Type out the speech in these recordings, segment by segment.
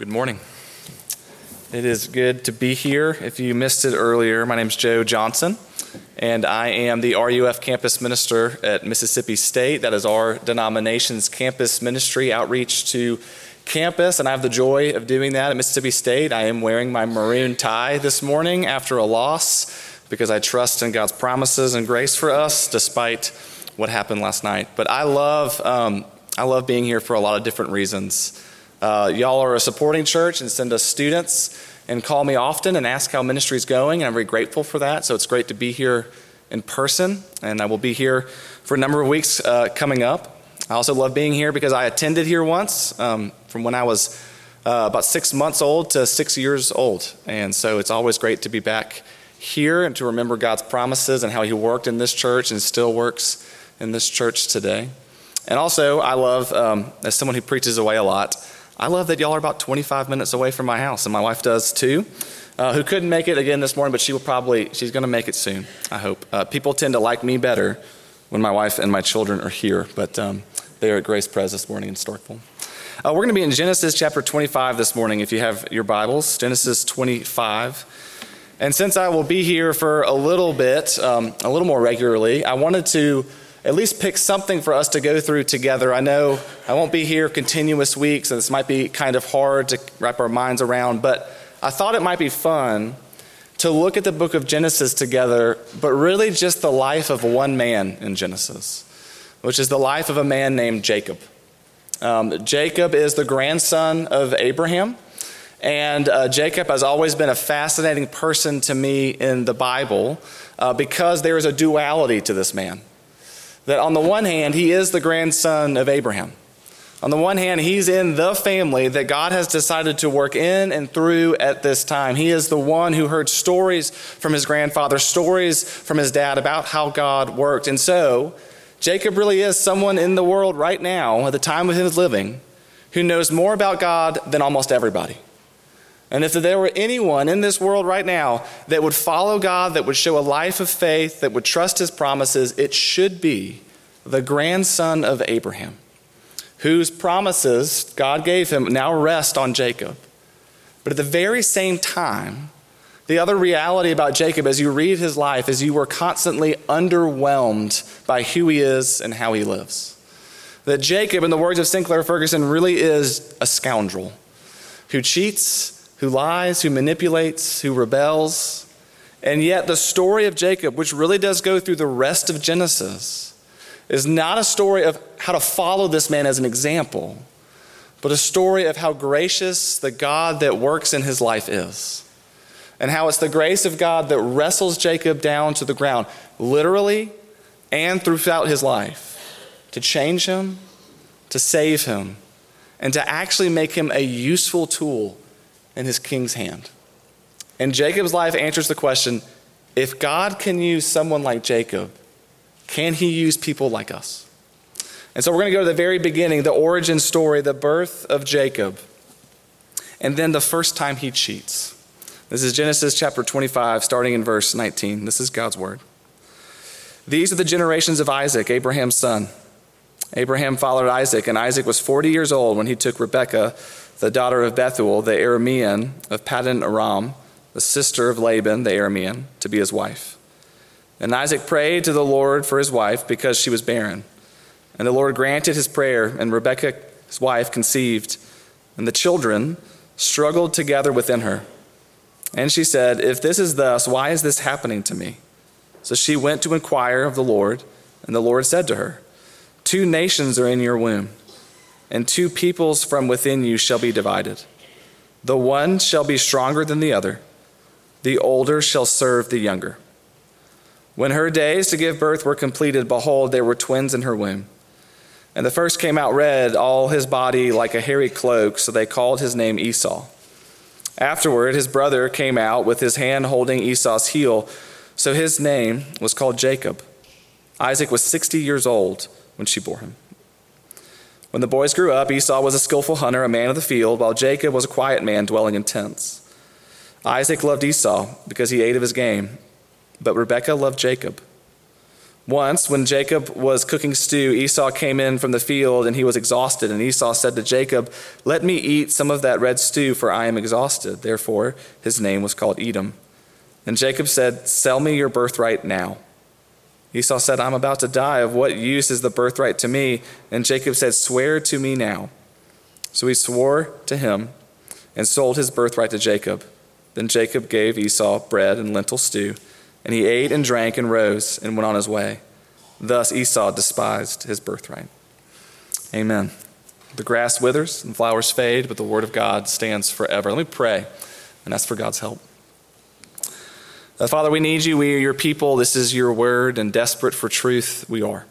good morning. It is good to be here. If you missed it earlier, my name is Joe Johnson, and I am the RUF campus minister at Mississippi State. That is our denomination's campus ministry outreach to campus, and I have the joy of doing that at Mississippi State. I am wearing my maroon tie this morning after a loss because I trust in God's promises and grace for us despite what happened last night. But I love, um, I love being here for a lot of different reasons. Uh, y'all are a supporting church and send us students and call me often and ask how ministry is going, and I'm very grateful for that. So it's great to be here in person, and I will be here for a number of weeks uh, coming up. I also love being here because I attended here once um, from when I was uh, about six months old to six years old. And so it's always great to be back here and to remember God's promises and how He worked in this church and still works in this church today. And also, I love, um, as someone who preaches away a lot, I love that y'all are about 25 minutes away from my house, and my wife does too. Uh, who couldn't make it again this morning, but she will probably, she's going to make it soon, I hope. Uh, people tend to like me better when my wife and my children are here, but um, they are at Grace Pres this morning in Starkville. Uh, we're going to be in Genesis chapter 25 this morning if you have your Bibles, Genesis 25. And since I will be here for a little bit, um, a little more regularly, I wanted to at least pick something for us to go through together. I know I won't be here continuous weeks, and this might be kind of hard to wrap our minds around, but I thought it might be fun to look at the book of Genesis together, but really just the life of one man in Genesis, which is the life of a man named Jacob. Um, Jacob is the grandson of Abraham. And uh, Jacob has always been a fascinating person to me in the Bible uh, because there is a duality to this man that on the one hand, he is the grandson of Abraham. On the one hand, he's in the family that God has decided to work in and through at this time. He is the one who heard stories from his grandfather, stories from his dad about how God worked. And so, Jacob really is someone in the world right now, at the time of his living, who knows more about God than almost everybody. And if there were anyone in this world right now that would follow God, that would show a life of faith, that would trust his promises, it should be the grandson of Abraham, whose promises God gave him now rest on Jacob. But at the very same time, the other reality about Jacob as you read his life is you were constantly underwhelmed by who he is and how he lives. That Jacob, in the words of Sinclair Ferguson, really is a scoundrel who cheats who lies, who manipulates, who rebels. And yet, the story of Jacob, which really does go through the rest of Genesis, is not a story of how to follow this man as an example, but a story of how gracious the God that works in his life is. And how it's the grace of God that wrestles Jacob down to the ground, literally and throughout his life, to change him, to save him, and to actually make him a useful tool in his king's hand. And Jacob's life answers the question if God can use someone like Jacob, can he use people like us? And so we're going to go to the very beginning, the origin story, the birth of Jacob, and then the first time he cheats. This is Genesis chapter 25, starting in verse 19. This is God's word. These are the generations of Isaac, Abraham's son. Abraham followed Isaac, and Isaac was 40 years old when he took Rebekah the daughter of Bethuel, the Aramean of Paddan Aram, the sister of Laban, the Aramean, to be his wife. And Isaac prayed to the Lord for his wife because she was barren. And the Lord granted his prayer, and Rebekah, his wife, conceived. And the children struggled together within her. And she said, If this is thus, why is this happening to me? So she went to inquire of the Lord, and the Lord said to her, Two nations are in your womb and two peoples from within you shall be divided. The one shall be stronger than the other, the older shall serve the younger. When her days to give birth were completed, behold, there were twins in her womb. And the first came out red, all his body like a hairy cloak, so they called his name Esau. Afterward, his brother came out with his hand holding Esau's heel, so his name was called Jacob. Isaac was 60 years old when she bore him. When the boys grew up, Esau was a skillful hunter, a man of the field, while Jacob was a quiet man dwelling in tents. Isaac loved Esau because he ate of his game, but Rebekah loved Jacob. Once, when Jacob was cooking stew, Esau came in from the field and he was exhausted. And Esau said to Jacob, Let me eat some of that red stew, for I am exhausted. Therefore, his name was called Edom. And Jacob said, Sell me your birthright now. Esau said, I'm about to die. Of what use is the birthright to me? And Jacob said, Swear to me now. So he swore to him and sold his birthright to Jacob. Then Jacob gave Esau bread and lentil stew. And he ate and drank and rose and went on his way. Thus Esau despised his birthright. Amen. The grass withers and flowers fade, but the word of God stands forever. Let me pray and ask for God's help. Uh, Father, we need you. We are your people. This is your word, and desperate for truth we are.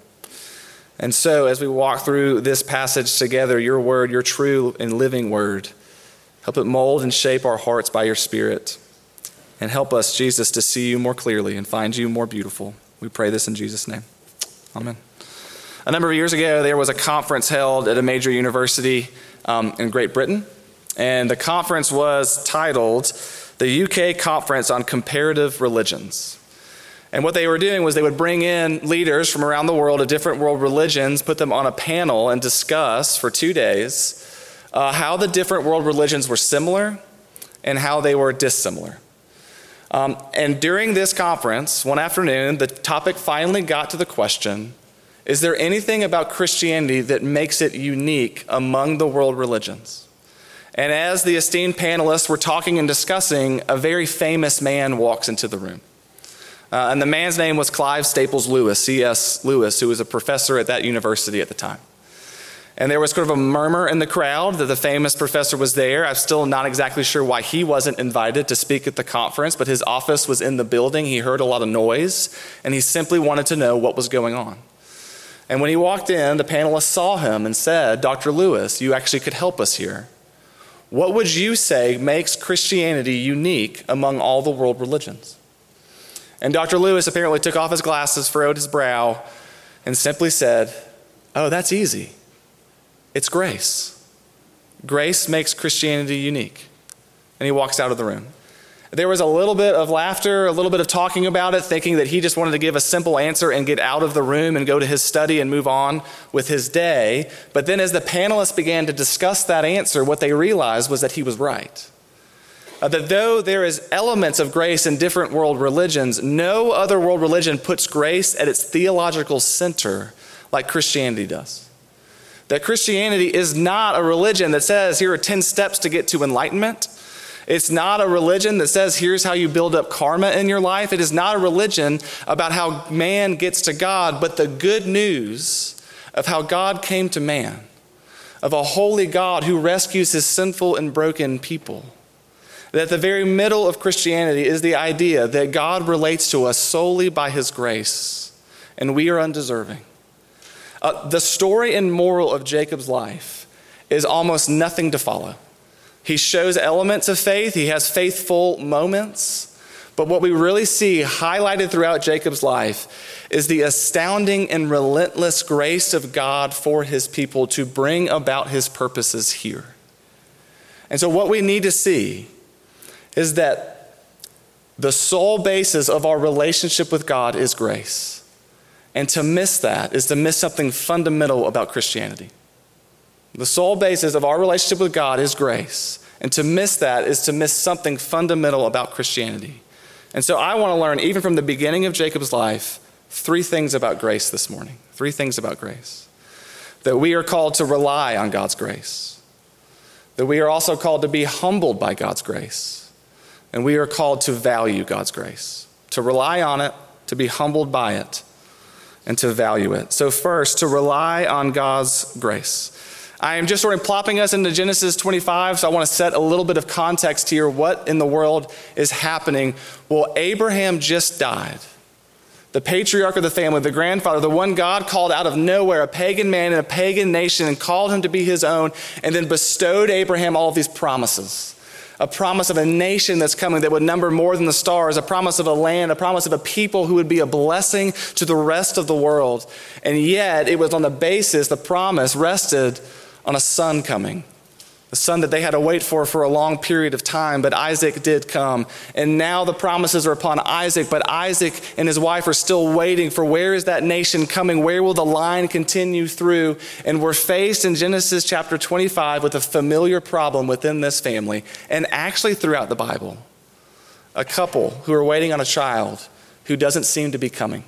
And so, as we walk through this passage together, your word, your true and living word, help it mold and shape our hearts by your Spirit. And help us, Jesus, to see you more clearly and find you more beautiful. We pray this in Jesus' name. Amen. A number of years ago, there was a conference held at a major university um, in Great Britain, and the conference was titled the UK Conference on Comparative Religions. And what they were doing was they would bring in leaders from around the world of different world religions, put them on a panel, and discuss for two days uh, how the different world religions were similar and how they were dissimilar. Um, and during this conference, one afternoon, the topic finally got to the question Is there anything about Christianity that makes it unique among the world religions? And as the esteemed panelists were talking and discussing, a very famous man walks into the room. Uh, and the man's name was Clive Staples Lewis, C.S. Lewis, who was a professor at that university at the time. And there was sort of a murmur in the crowd that the famous professor was there. I'm still not exactly sure why he wasn't invited to speak at the conference, but his office was in the building. He heard a lot of noise, and he simply wanted to know what was going on. And when he walked in, the panelists saw him and said, Dr. Lewis, you actually could help us here. What would you say makes Christianity unique among all the world religions? And Dr. Lewis apparently took off his glasses, furrowed his brow, and simply said, Oh, that's easy. It's grace. Grace makes Christianity unique. And he walks out of the room. There was a little bit of laughter, a little bit of talking about it, thinking that he just wanted to give a simple answer and get out of the room and go to his study and move on with his day. But then, as the panelists began to discuss that answer, what they realized was that he was right. Uh, that though there is elements of grace in different world religions, no other world religion puts grace at its theological center like Christianity does. That Christianity is not a religion that says, here are 10 steps to get to enlightenment. It's not a religion that says, here's how you build up karma in your life. It is not a religion about how man gets to God, but the good news of how God came to man, of a holy God who rescues his sinful and broken people. That the very middle of Christianity is the idea that God relates to us solely by his grace, and we are undeserving. Uh, the story and moral of Jacob's life is almost nothing to follow. He shows elements of faith, he has faithful moments. But what we really see highlighted throughout Jacob's life is the astounding and relentless grace of God for his people to bring about his purposes here. And so, what we need to see is that the sole basis of our relationship with God is grace. And to miss that is to miss something fundamental about Christianity. The sole basis of our relationship with God is grace. And to miss that is to miss something fundamental about Christianity. And so I want to learn, even from the beginning of Jacob's life, three things about grace this morning. Three things about grace. That we are called to rely on God's grace. That we are also called to be humbled by God's grace. And we are called to value God's grace. To rely on it, to be humbled by it, and to value it. So, first, to rely on God's grace. I am just sort of plopping us into Genesis 25, so I want to set a little bit of context here. What in the world is happening? Well, Abraham just died. The patriarch of the family, the grandfather, the one God called out of nowhere, a pagan man in a pagan nation, and called him to be his own, and then bestowed Abraham all of these promises a promise of a nation that's coming that would number more than the stars, a promise of a land, a promise of a people who would be a blessing to the rest of the world. And yet, it was on the basis, the promise rested on a son coming the son that they had to wait for for a long period of time, but Isaac did come. And now the promises are upon Isaac, but Isaac and his wife are still waiting for where is that nation coming? Where will the line continue through? And we're faced in Genesis chapter 25 with a familiar problem within this family, and actually throughout the Bible. A couple who are waiting on a child who doesn't seem to be coming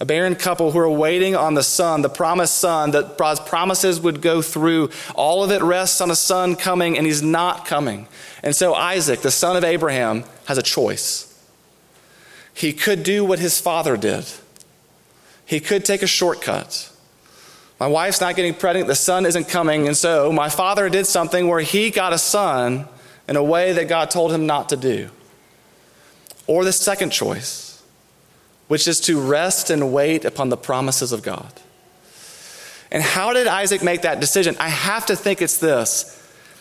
a barren couple who are waiting on the son, the promised son that God's promises would go through. All of it rests on a son coming, and he's not coming. And so Isaac, the son of Abraham, has a choice. He could do what his father did, he could take a shortcut. My wife's not getting pregnant, the son isn't coming, and so my father did something where he got a son in a way that God told him not to do. Or the second choice which is to rest and wait upon the promises of God. And how did Isaac make that decision? I have to think it's this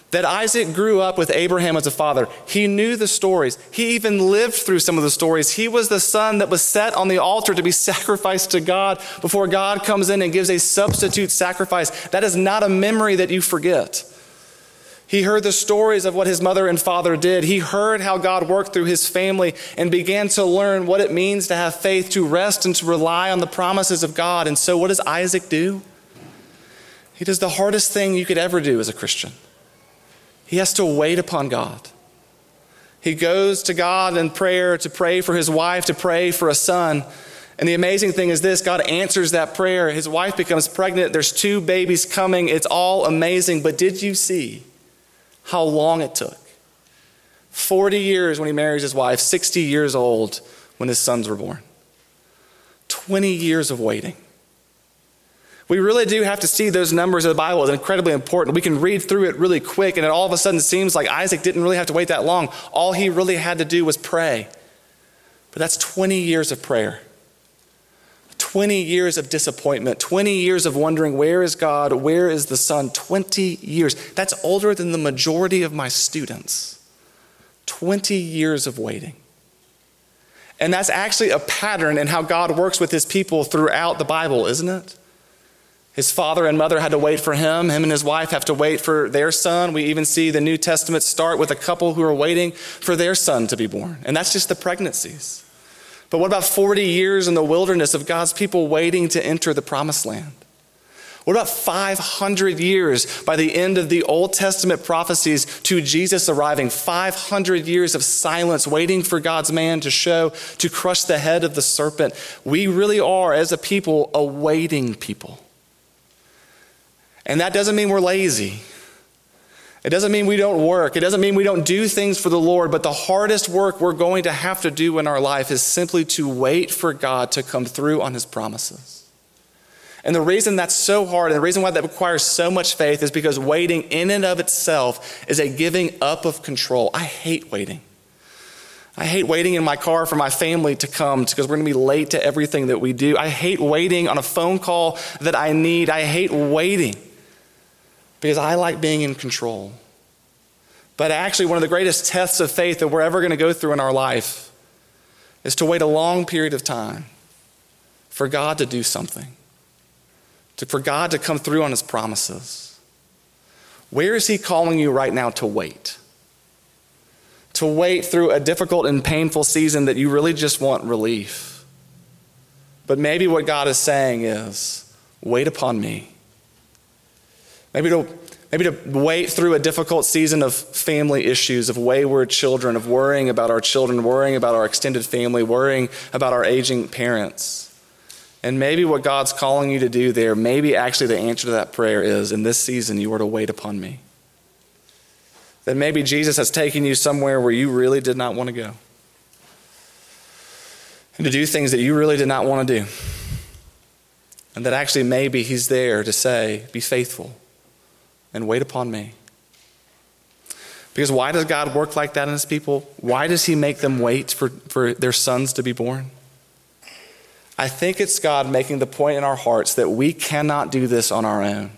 that Isaac grew up with Abraham as a father. He knew the stories. He even lived through some of the stories. He was the son that was set on the altar to be sacrificed to God before God comes in and gives a substitute sacrifice. That is not a memory that you forget. He heard the stories of what his mother and father did. He heard how God worked through his family and began to learn what it means to have faith, to rest and to rely on the promises of God. And so, what does Isaac do? He does the hardest thing you could ever do as a Christian. He has to wait upon God. He goes to God in prayer to pray for his wife, to pray for a son. And the amazing thing is this God answers that prayer. His wife becomes pregnant. There's two babies coming. It's all amazing. But did you see? How long it took. 40 years when he marries his wife, 60 years old when his sons were born. 20 years of waiting. We really do have to see those numbers of the Bible as incredibly important. We can read through it really quick, and it all of a sudden seems like Isaac didn't really have to wait that long. All he really had to do was pray. But that's 20 years of prayer. 20 years of disappointment, 20 years of wondering, where is God? Where is the Son? 20 years. That's older than the majority of my students. 20 years of waiting. And that's actually a pattern in how God works with his people throughout the Bible, isn't it? His father and mother had to wait for him. Him and his wife have to wait for their son. We even see the New Testament start with a couple who are waiting for their son to be born. And that's just the pregnancies. But what about 40 years in the wilderness of God's people waiting to enter the promised land? What about 500 years by the end of the Old Testament prophecies to Jesus arriving? 500 years of silence waiting for God's man to show, to crush the head of the serpent. We really are, as a people, a waiting people. And that doesn't mean we're lazy. It doesn't mean we don't work. It doesn't mean we don't do things for the Lord, but the hardest work we're going to have to do in our life is simply to wait for God to come through on his promises. And the reason that's so hard and the reason why that requires so much faith is because waiting in and of itself is a giving up of control. I hate waiting. I hate waiting in my car for my family to come because we're going to be late to everything that we do. I hate waiting on a phone call that I need. I hate waiting because I like being in control. But actually, one of the greatest tests of faith that we're ever going to go through in our life is to wait a long period of time for God to do something, to, for God to come through on his promises. Where is he calling you right now to wait? To wait through a difficult and painful season that you really just want relief. But maybe what God is saying is, wait upon me. Maybe to, maybe to wait through a difficult season of family issues, of wayward children, of worrying about our children, worrying about our extended family, worrying about our aging parents. And maybe what God's calling you to do there, maybe actually the answer to that prayer is in this season, you are to wait upon me. That maybe Jesus has taken you somewhere where you really did not want to go. And to do things that you really did not want to do. And that actually maybe He's there to say, be faithful and wait upon me. Because why does God work like that in his people? Why does he make them wait for, for their sons to be born? I think it's God making the point in our hearts that we cannot do this on our own.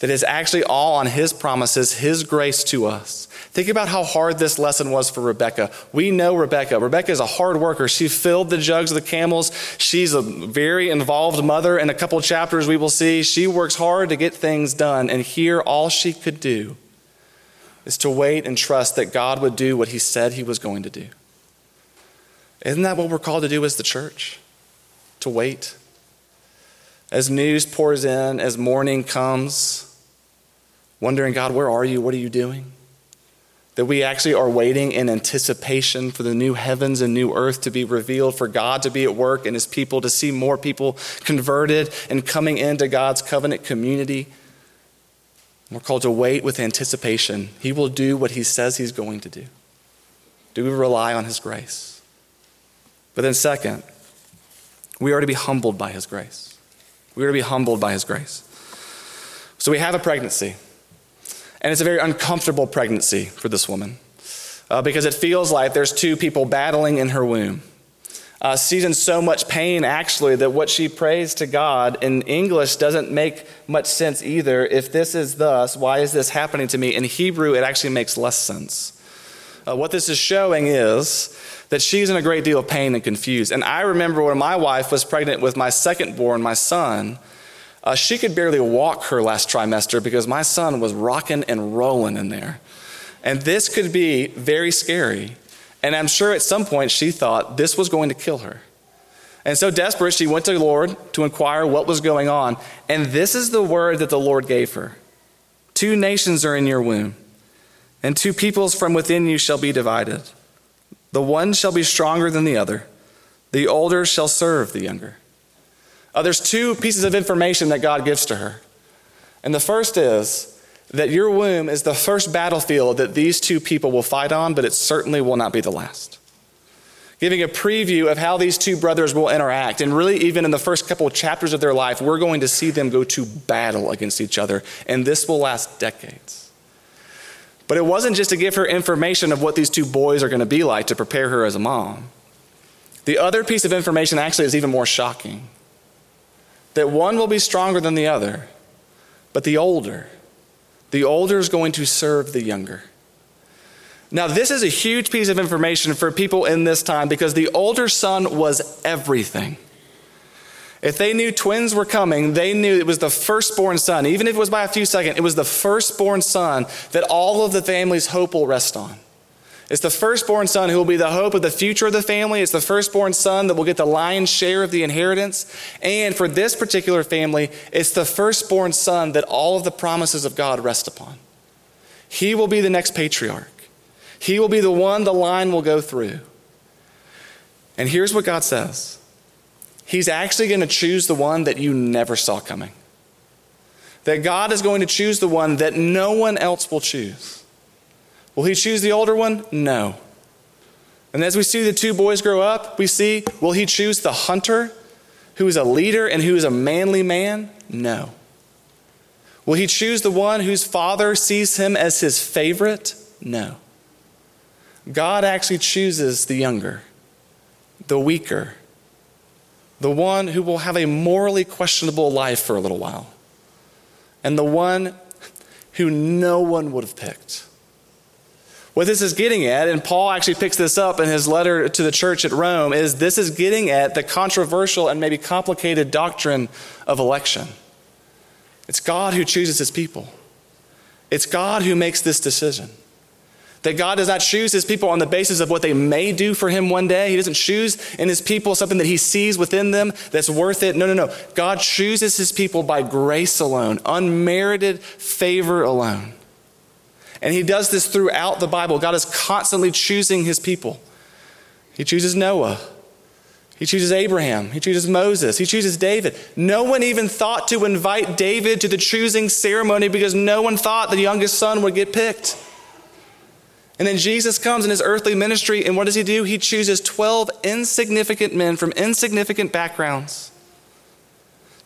That is actually all on His promises, His grace to us. Think about how hard this lesson was for Rebekah. We know Rebekah. Rebekah is a hard worker. She filled the jugs of the camels. She's a very involved mother. In a couple chapters, we will see she works hard to get things done. And here, all she could do is to wait and trust that God would do what He said He was going to do. Isn't that what we're called to do as the church? To wait. As news pours in, as morning comes, wondering, God, where are you? What are you doing? That we actually are waiting in anticipation for the new heavens and new earth to be revealed, for God to be at work and his people, to see more people converted and coming into God's covenant community. We're called to wait with anticipation. He will do what he says he's going to do. Do we rely on his grace? But then, second, we are to be humbled by his grace. We are to be humbled by his grace. So we have a pregnancy. And it's a very uncomfortable pregnancy for this woman uh, because it feels like there's two people battling in her womb. Uh, she's in so much pain, actually, that what she prays to God in English doesn't make much sense either. If this is thus, why is this happening to me? In Hebrew, it actually makes less sense. Uh, what this is showing is that she's in a great deal of pain and confused. And I remember when my wife was pregnant with my second born, my son, uh, she could barely walk her last trimester because my son was rocking and rolling in there. And this could be very scary. And I'm sure at some point she thought this was going to kill her. And so desperate, she went to the Lord to inquire what was going on. And this is the word that the Lord gave her Two nations are in your womb, and two peoples from within you shall be divided. The one shall be stronger than the other, the older shall serve the younger. Uh, there's two pieces of information that God gives to her. And the first is that your womb is the first battlefield that these two people will fight on, but it certainly will not be the last. Giving a preview of how these two brothers will interact. And really, even in the first couple of chapters of their life, we're going to see them go to battle against each other. And this will last decades. But it wasn't just to give her information of what these two boys are going to be like to prepare her as a mom. The other piece of information actually is even more shocking that one will be stronger than the other, but the older, the older is going to serve the younger. Now, this is a huge piece of information for people in this time because the older son was everything. If they knew twins were coming, they knew it was the firstborn son. Even if it was by a few seconds, it was the firstborn son that all of the family's hope will rest on. It's the firstborn son who will be the hope of the future of the family. It's the firstborn son that will get the lion's share of the inheritance. And for this particular family, it's the firstborn son that all of the promises of God rest upon. He will be the next patriarch, he will be the one the line will go through. And here's what God says He's actually going to choose the one that you never saw coming. That God is going to choose the one that no one else will choose. Will he choose the older one? No. And as we see the two boys grow up, we see will he choose the hunter who is a leader and who is a manly man? No. Will he choose the one whose father sees him as his favorite? No. God actually chooses the younger, the weaker, the one who will have a morally questionable life for a little while, and the one who no one would have picked. What this is getting at, and Paul actually picks this up in his letter to the church at Rome, is this is getting at the controversial and maybe complicated doctrine of election. It's God who chooses his people, it's God who makes this decision. That God does not choose his people on the basis of what they may do for him one day. He doesn't choose in his people something that he sees within them that's worth it. No, no, no. God chooses his people by grace alone, unmerited favor alone. And he does this throughout the Bible. God is constantly choosing his people. He chooses Noah. He chooses Abraham. He chooses Moses. He chooses David. No one even thought to invite David to the choosing ceremony because no one thought the youngest son would get picked. And then Jesus comes in his earthly ministry, and what does he do? He chooses 12 insignificant men from insignificant backgrounds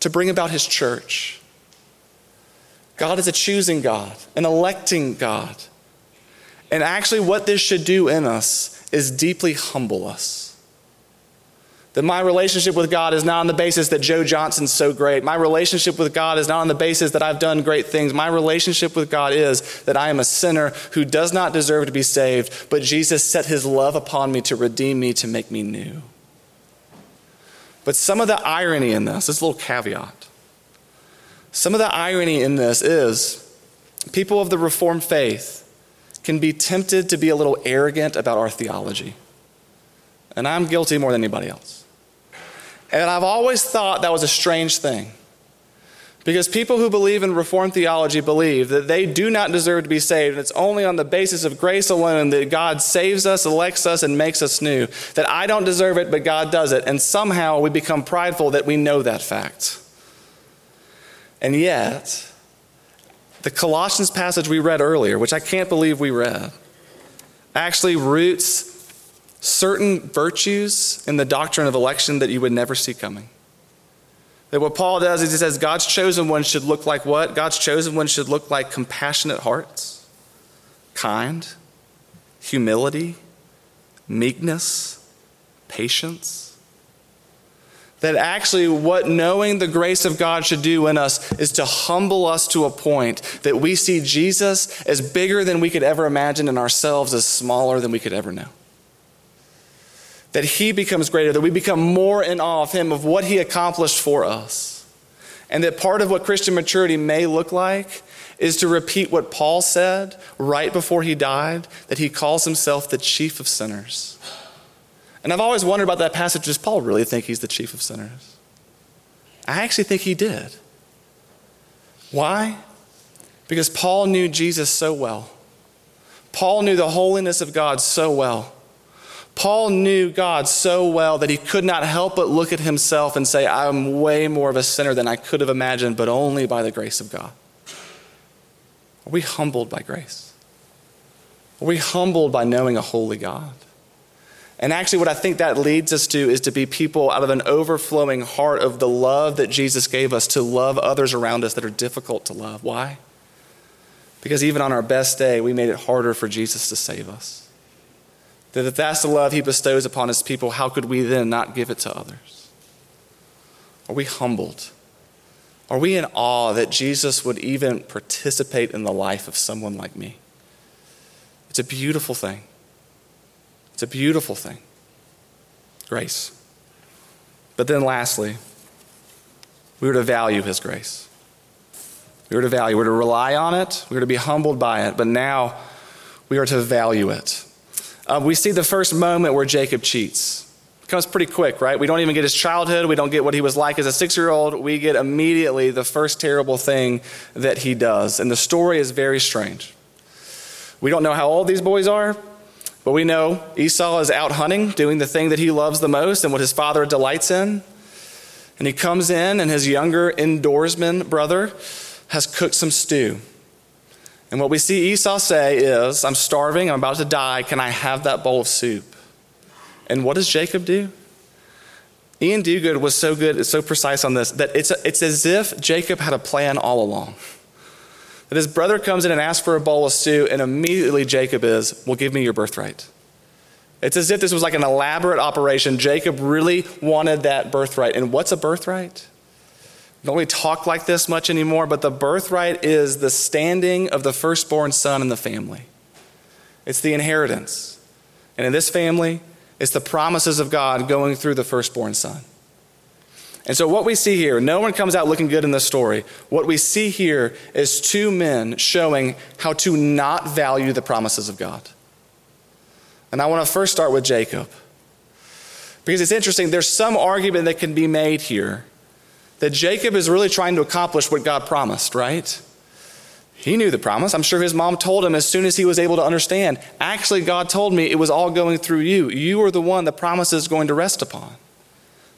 to bring about his church. God is a choosing God, an electing God. And actually, what this should do in us is deeply humble us. That my relationship with God is not on the basis that Joe Johnson's so great. My relationship with God is not on the basis that I've done great things. My relationship with God is that I am a sinner who does not deserve to be saved, but Jesus set his love upon me to redeem me, to make me new. But some of the irony in this, this little caveat, some of the irony in this is people of the Reformed faith can be tempted to be a little arrogant about our theology. And I'm guilty more than anybody else. And I've always thought that was a strange thing. Because people who believe in Reformed theology believe that they do not deserve to be saved, and it's only on the basis of grace alone that God saves us, elects us, and makes us new. That I don't deserve it, but God does it. And somehow we become prideful that we know that fact. And yet, the Colossians passage we read earlier, which I can't believe we read, actually roots certain virtues in the doctrine of election that you would never see coming. That what Paul does is he says God's chosen ones should look like what? God's chosen ones should look like compassionate hearts, kind, humility, meekness, patience. That actually, what knowing the grace of God should do in us is to humble us to a point that we see Jesus as bigger than we could ever imagine and ourselves as smaller than we could ever know that he becomes greater, that we become more in awe of him, of what he accomplished for us. And that part of what Christian maturity may look like is to repeat what Paul said right before he died that he calls himself the chief of sinners. And I've always wondered about that passage does Paul really think he's the chief of sinners? I actually think he did. Why? Because Paul knew Jesus so well. Paul knew the holiness of God so well Paul knew God so well that he could not help but look at himself and say, I'm way more of a sinner than I could have imagined, but only by the grace of God. Are we humbled by grace? Are we humbled by knowing a holy God? And actually, what I think that leads us to is to be people out of an overflowing heart of the love that Jesus gave us to love others around us that are difficult to love. Why? Because even on our best day, we made it harder for Jesus to save us. That if that's the love he bestows upon his people, how could we then not give it to others? Are we humbled? Are we in awe that Jesus would even participate in the life of someone like me? It's a beautiful thing. It's a beautiful thing. Grace. But then, lastly, we were to value his grace. We were to value, we were to rely on it, we were to be humbled by it, but now we are to value it. Uh, we see the first moment where Jacob cheats. It comes pretty quick, right? We don't even get his childhood. We don't get what he was like as a six year old. We get immediately the first terrible thing that he does. And the story is very strange. We don't know how old these boys are, but we know Esau is out hunting, doing the thing that he loves the most and what his father delights in. And he comes in, and his younger indoorsman brother has cooked some stew. And what we see Esau say is, I'm starving, I'm about to die, can I have that bowl of soup? And what does Jacob do? Iain Duguid was so good, so precise on this, that it's, it's as if Jacob had a plan all along. That his brother comes in and asks for a bowl of stew, and immediately Jacob is, Well, give me your birthright. It's as if this was like an elaborate operation. Jacob really wanted that birthright. And what's a birthright? Don't really talk like this much anymore, but the birthright is the standing of the firstborn son in the family. It's the inheritance. And in this family, it's the promises of God going through the firstborn son. And so, what we see here, no one comes out looking good in this story. What we see here is two men showing how to not value the promises of God. And I want to first start with Jacob. Because it's interesting, there's some argument that can be made here that Jacob is really trying to accomplish what God promised, right? He knew the promise. I'm sure his mom told him as soon as he was able to understand. Actually, God told me it was all going through you. You are the one the promise is going to rest upon.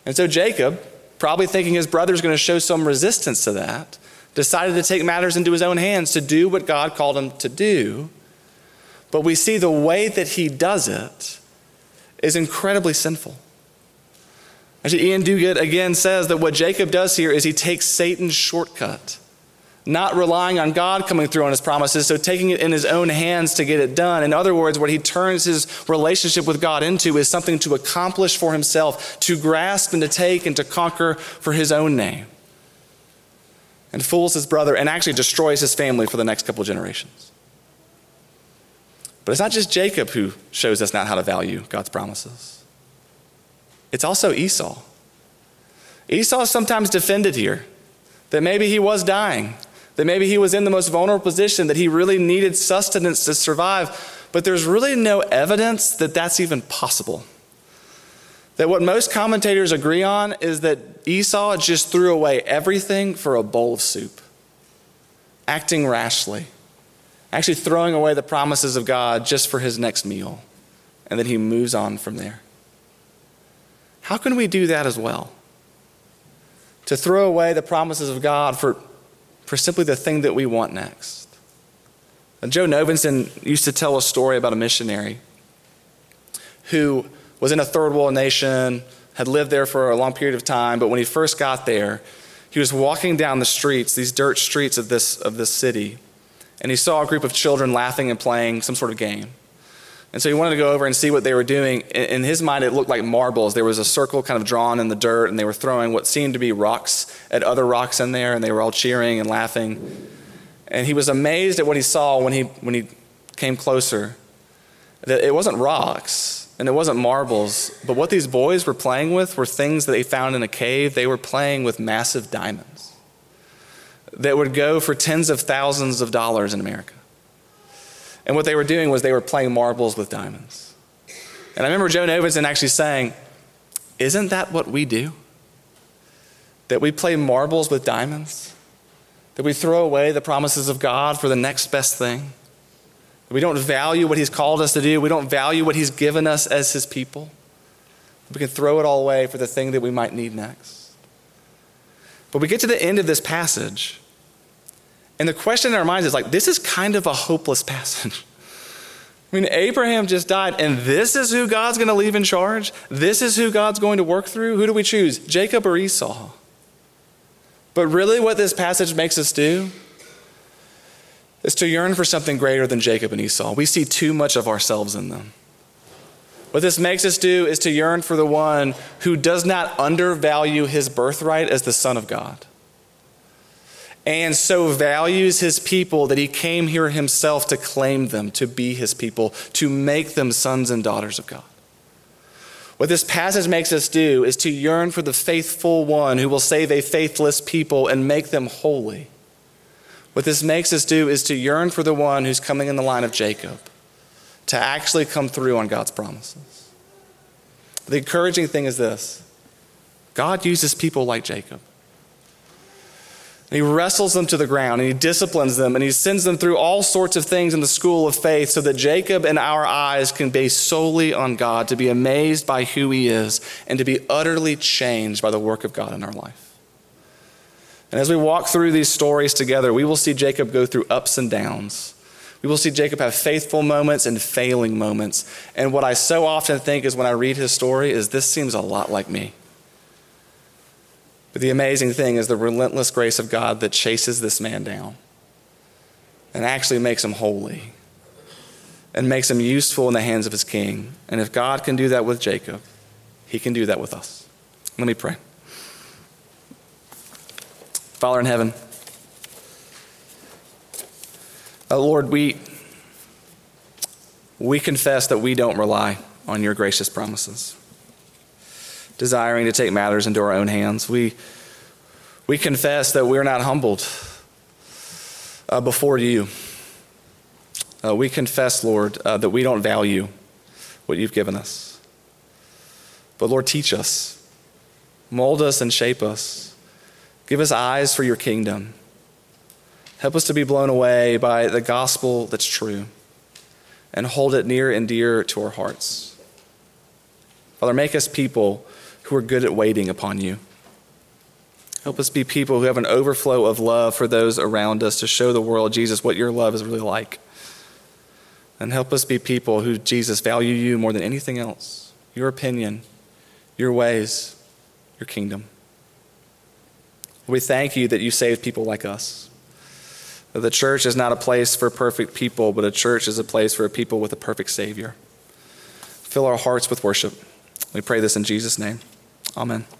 And so Jacob, probably thinking his brother's going to show some resistance to that, decided to take matters into his own hands to do what God called him to do. But we see the way that he does it is incredibly sinful. Actually, Iain Duguid again says that what Jacob does here is he takes Satan's shortcut. not relying on God coming through on his promises, so taking it in his own hands to get it done. In other words, what he turns his relationship with God into is something to accomplish for himself, to grasp and to take and to conquer for his own name. And fools his brother and actually destroys his family for the next couple generations. But it's not just Jacob who shows us not how to value God's promises, it's also Esau. Esau is sometimes defended here that maybe he was dying, that maybe he was in the most vulnerable position, that he really needed sustenance to survive. But there's really no evidence that that's even possible. That what most commentators agree on is that Esau just threw away everything for a bowl of soup, acting rashly, actually throwing away the promises of God just for his next meal, and then he moves on from there. How can we do that as well? To throw away the promises of God for, for simply the thing that we want next. And Joe Novenson used to tell a story about a missionary who was in a third world nation, had lived there for a long period of time, but when he first got there, he was walking down the streets, these dirt streets of this, of this city, and he saw a group of children laughing and playing some sort of game. And so he wanted to go over and see what they were doing. In his mind, it looked like marbles. There was a circle kind of drawn in the dirt, and they were throwing what seemed to be rocks at other rocks in there, and they were all cheering and laughing. And he was amazed at what he saw when he, when he came closer that it wasn't rocks and it wasn't marbles, but what these boys were playing with were things that they found in a cave. They were playing with massive diamonds that would go for tens of thousands of dollars in America. And what they were doing was they were playing marbles with diamonds. And I remember Joe Novenson actually saying, Isn't that what we do? That we play marbles with diamonds? That we throw away the promises of God for the next best thing? That we don't value what He's called us to do? We don't value what He's given us as His people? We can throw it all away for the thing that we might need next. But we get to the end of this passage, and the question in our minds is like, this is kind of a hopeless passage. I mean, Abraham just died, and this is who God's going to leave in charge? This is who God's going to work through? Who do we choose, Jacob or Esau? But really, what this passage makes us do is to yearn for something greater than Jacob and Esau. We see too much of ourselves in them. What this makes us do is to yearn for the one who does not undervalue his birthright as the Son of God and so values his people that he came here himself to claim them, to be his people, to make them sons and daughters of God. What this passage makes us do is to yearn for the faithful one who will save a faithless people and make them holy. What this makes us do is to yearn for the one who's coming in the line of Jacob to actually come through on God's promises. The encouraging thing is this God uses people like Jacob. And he wrestles them to the ground and he disciplines them and he sends them through all sorts of things in the school of faith so that Jacob and our eyes can base solely on God, to be amazed by who he is, and to be utterly changed by the work of God in our life. And as we walk through these stories together, we will see Jacob go through ups and downs. We will see Jacob have faithful moments and failing moments. And what I so often think is when I read his story is this seems a lot like me. But the amazing thing is the relentless grace of God that chases this man down and actually makes him holy and makes him useful in the hands of his king. And if God can do that with Jacob, he can do that with us. Let me pray. Father in heaven, uh, Lord, we, we confess that we don't rely on your gracious promises desiring to take matters into our own hands. We, we confess that we're not humbled uh, before you. Uh, we confess, Lord, uh, that we don't value what you've given us. But Lord, teach us, mold us, and shape us. Give us eyes for your kingdom. Help us to be blown away by the gospel that's true and hold it near and dear to our hearts. Father, make us people who are good at waiting upon you. Help us be people who have an overflow of love for those around us to show the world, Jesus, what your love is really like. And help us be people who, Jesus, value you more than anything else your opinion, your ways, your kingdom. We thank you that you saved people like us. the church is not a place for perfect people, but a church is a place for a people with a perfect Savior. Fill our hearts with worship. We pray this in Jesus' name. Amen.